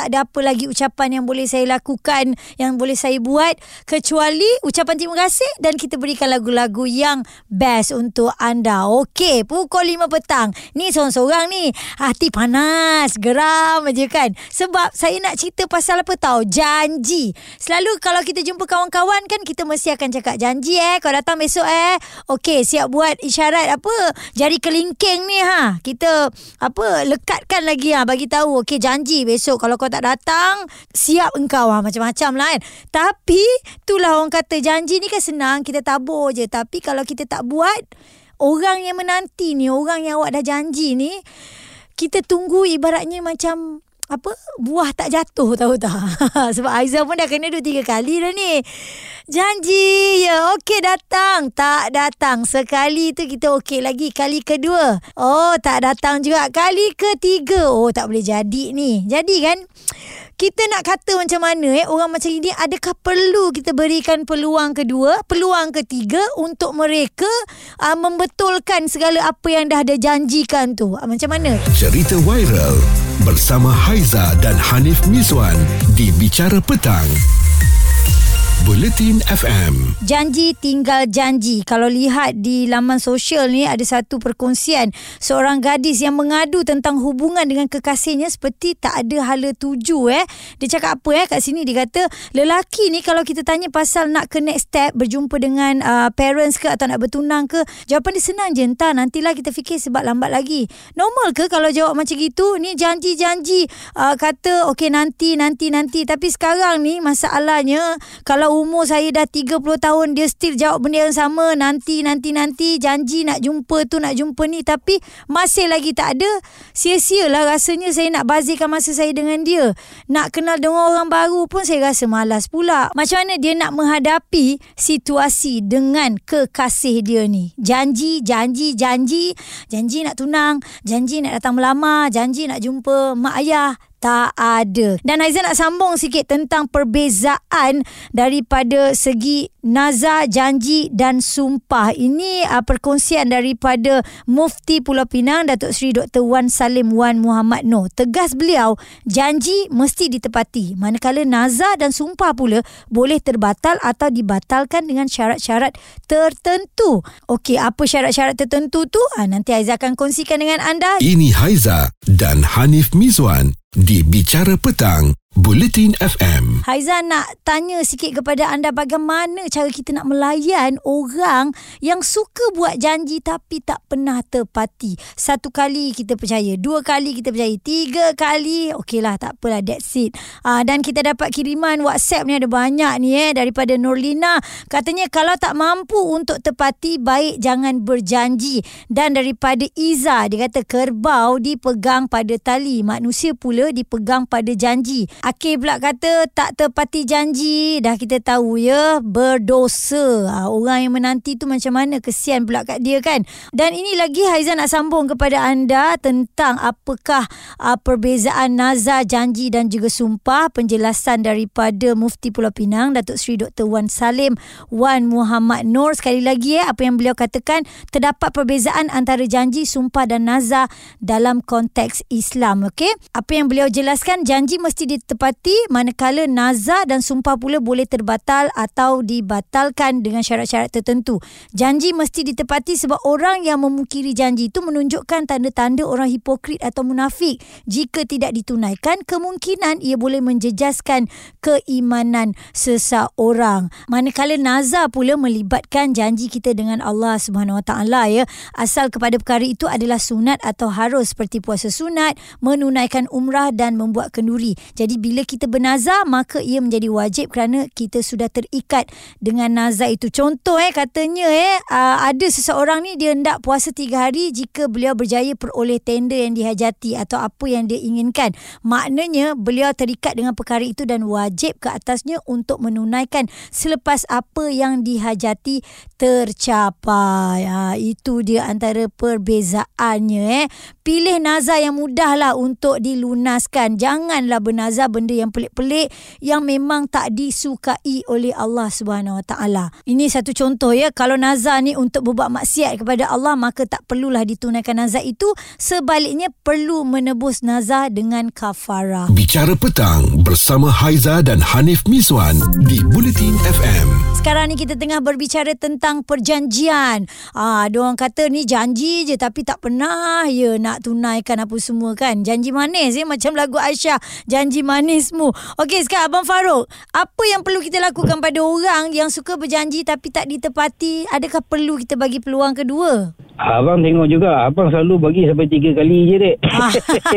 tak ada apa lagi ucapan yang boleh saya lakukan yang boleh saya buat kecuali ucapan terima kasih dan kita berikan lagu-lagu yang best untuk anda. Okey, pukul 5 petang. Ni seorang-seorang ni hati panas, geram aja kan. Sebab saya nak cerita pasal apa tahu? Janji. Selalu kalau kita jumpa kawan-kawan kan kita mesti akan cakap janji eh kau datang besok eh. Okey, siap buat isyarat apa? Jari kelingking ni ha. Kita apa lekatkan lagi ha bagi tahu okey janji besok kalau kau tak datang siap engkau. Ha, macam-macam lah kan? Tapi itulah orang kata janji ni kan senang kita tabur je. Tapi kalau kita tak buat orang yang menanti ni orang yang awak dah janji ni kita tunggu ibaratnya macam apa? Buah tak jatuh tahu tak? Sebab Aizah pun dah kena dua tiga kali dah ni. Janji. Ya okey datang. Tak datang. Sekali tu kita okey lagi. Kali kedua. Oh tak datang juga. Kali ketiga. Oh tak boleh jadi ni. Jadi kan kita nak kata macam mana eh? Orang macam ini adakah perlu kita berikan peluang kedua peluang ketiga untuk mereka uh, membetulkan segala apa yang dah ada janjikan tu? Uh, macam mana? Cerita viral bersama Haiza dan Hanif Miswan di Bicara Petang. Bulletin FM. Janji tinggal janji. Kalau lihat di laman sosial ni ada satu perkongsian seorang gadis yang mengadu tentang hubungan dengan kekasihnya seperti tak ada hala tuju eh. Dia cakap apa eh kat sini dia kata lelaki ni kalau kita tanya pasal nak ke next step berjumpa dengan uh, parents ke atau nak bertunang ke jawapan dia senang je entah nantilah kita fikir sebab lambat lagi. Normal ke kalau jawab macam gitu? Ni janji-janji uh, kata okey nanti nanti nanti tapi sekarang ni masalahnya kalau umur saya dah 30 tahun dia still jawab benda yang sama. Nanti nanti nanti janji nak jumpa tu nak jumpa ni. Tapi masih lagi tak ada sia-sialah rasanya saya nak bazirkan masa saya dengan dia. Nak kenal dengan orang baru pun saya rasa malas pula. Macam mana dia nak menghadapi situasi dengan kekasih dia ni? Janji janji janji. Janji nak tunang janji nak datang melamar janji nak jumpa mak ayah tak ada. Dan Aizan nak sambung sikit tentang perbezaan daripada segi nazar, janji dan sumpah. Ini uh, perkongsian daripada Mufti Pulau Pinang, Datuk Seri Dr. Wan Salim Wan Muhammad Noh. Tegas beliau, janji mesti ditepati. Manakala nazar dan sumpah pula boleh terbatal atau dibatalkan dengan syarat-syarat tertentu. Okey, apa syarat-syarat tertentu tu? Uh, nanti Aizan akan kongsikan dengan anda. Ini Haiza dan Hanif Mizwan di Bicara Petang Bulletin FM. Haizan nak tanya sikit kepada anda bagaimana cara kita nak melayan orang yang suka buat janji tapi tak pernah tepati. Satu kali kita percaya, dua kali kita percaya, tiga kali okeylah tak apalah that's it. Uh, dan kita dapat kiriman WhatsApp ni ada banyak ni eh daripada Nurlina. Katanya kalau tak mampu untuk tepati baik jangan berjanji. Dan daripada Iza dia kata kerbau dipegang pada tali, manusia pula dipegang pada janji. Akir pula kata tak tepati janji. Dah kita tahu ya berdosa. Ha, orang yang menanti tu macam mana kesian pula kat dia kan. Dan ini lagi Haizan nak sambung kepada anda tentang apakah uh, perbezaan nazar, janji dan juga sumpah. Penjelasan daripada Mufti Pulau Pinang Datuk Seri Dr. Wan Salim Wan Muhammad Nur. Sekali lagi ya apa yang beliau katakan terdapat perbezaan antara janji, sumpah dan nazar dalam konteks Islam. Okey. Apa yang beliau jelaskan janji mesti di ditepati manakala nazar dan sumpah pula boleh terbatal atau dibatalkan dengan syarat-syarat tertentu. Janji mesti ditepati sebab orang yang memungkiri janji itu menunjukkan tanda-tanda orang hipokrit atau munafik. Jika tidak ditunaikan, kemungkinan ia boleh menjejaskan keimanan seseorang. Manakala nazar pula melibatkan janji kita dengan Allah Subhanahu Wa Taala ya. Asal kepada perkara itu adalah sunat atau harus seperti puasa sunat, menunaikan umrah dan membuat kenduri. Jadi bila kita bernazar maka ia menjadi wajib kerana kita sudah terikat dengan nazar itu. Contoh eh katanya eh uh, ada seseorang ni dia hendak puasa tiga hari jika beliau berjaya peroleh tender yang dihajati atau apa yang dia inginkan. Maknanya beliau terikat dengan perkara itu dan wajib ke atasnya untuk menunaikan selepas apa yang dihajati tercapai. Ha, itu dia antara perbezaannya eh. Pilih nazar yang mudahlah untuk dilunaskan. Janganlah bernazar benda yang pelik-pelik yang memang tak disukai oleh Allah Subhanahu Wa Taala. Ini satu contoh ya kalau nazar ni untuk berbuat maksiat kepada Allah maka tak perlulah ditunaikan nazar itu sebaliknya perlu menebus nazar dengan kafarah. Bicara petang bersama Haiza dan Hanif Miswan di Bulletin FM. Sekarang ni kita tengah berbicara tentang perjanjian. Ah, ada orang kata ni janji je tapi tak pernah ya nak tunaikan apa semua kan. Janji manis ya macam lagu Aisyah, janji manismu. Okey sekarang Abang Farouk, apa yang perlu kita lakukan pada orang yang suka berjanji tapi tak ditepati? Adakah perlu kita bagi peluang kedua? Abang tengok juga Abang selalu bagi sampai tiga kali je dek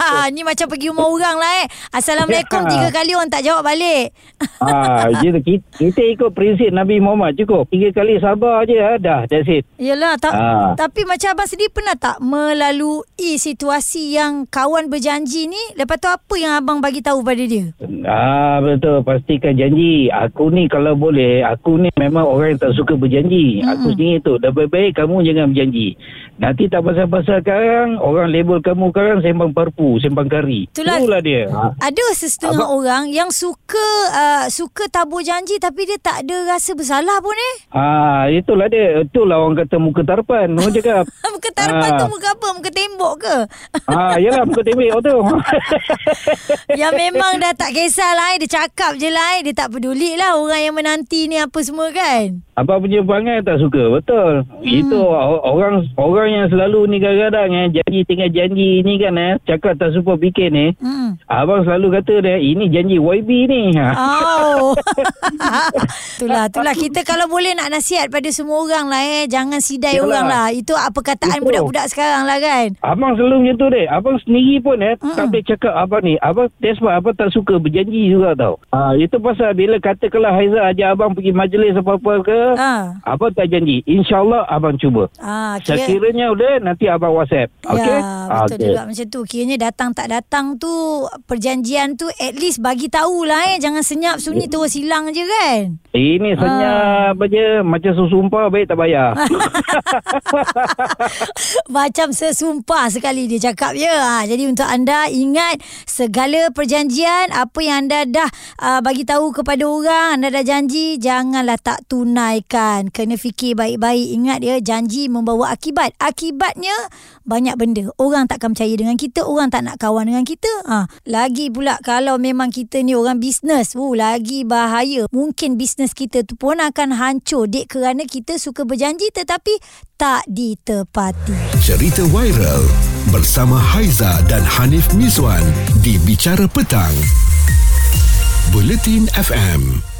Ah, ni macam pergi rumah orang lah eh. Assalamualaikum tiga kali orang tak jawab balik. ha, kita, kita ikut prinsip Nabi Muhammad cukup Tiga kali sabar je ha, Dah that's it Yelah, ta- Ah. tapi macam abang sendiri pernah tak melalui situasi yang kawan berjanji ni, lepas tu apa yang abang bagi tahu pada dia? Ah betul pastikan janji. Aku ni kalau boleh, aku ni memang orang yang tak suka berjanji. Mm-hmm. Aku sendiri tu dah baik-baik kamu jangan berjanji. Nanti tak pasal-pasal sekarang orang label kamu sekarang sembang parpu, sembang kari. Itulah- Itulah dia. Ha. Ada sesetengah Abang- orang yang suka uh, suka tabur janji tapi dia tak ada rasa bersalah pun eh. Ah itulah dia. Itulah orang kata muka tarpan. Orang cakap. muka tarapan Ah. tu muka apa? Muka tembok ke? ah yalah muka tembik tu. yang memang dah tak kisahlah eh. Dia cakap je lah eh. Dia tak peduli lah orang yang menanti ni apa semua kan. Abang punya perangai tak suka Betul hmm. Itu orang Orang yang selalu ni kadang-kadang eh, Janji tengah janji ni kan eh, Cakap tak super fikir ni Hmm. Abang selalu kata dia Ini janji YB ni ha. Oh. itulah, itulah. Kita kalau boleh nak nasihat pada semua orang lah eh. Jangan sidai Yalah. orang lah. Itu apa perkataan Betul. budak-budak sekarang lah kan. Abang selalu macam tu dek Abang sendiri pun eh Mm-mm. Tak boleh cakap abang ni Abang that's why Abang tak suka berjanji juga tau ha, Itu pasal bila katakanlah Haizah ajak abang pergi majlis apa-apa ke Ha. Abang tak janji InsyaAllah abang cuba Ah, kira, Sekiranya udah Nanti abang whatsapp Okay Ya, betul juga macam tu. Kiranya datang tak datang tu perjanjian tu at least bagi tahulah eh. Jangan senyap sunyi terus hilang je kan. Ini senyap Ah. aja Macam sesumpah Baik tak bayar Macam sesumpah sekali dia cakap ya. Ha, jadi untuk anda ingat segala perjanjian apa yang anda dah uh, bagi tahu kepada orang, anda dah janji janganlah tak tunaikan. Kena fikir baik-baik. Ingat ya janji membawa akibat. Akibatnya banyak benda. Orang takkan percaya dengan kita, orang tak nak kawan dengan kita. Ha, lagi pula kalau memang kita ni orang bisnes, uh, lagi bahaya. Mungkin bisnes kita tu pun akan hancur dek kerana kita suka berjanji tetapi tak ditepati. Cerita viral bersama Haiza dan Hanif Miswan di Bicara Petang. Bulletin FM.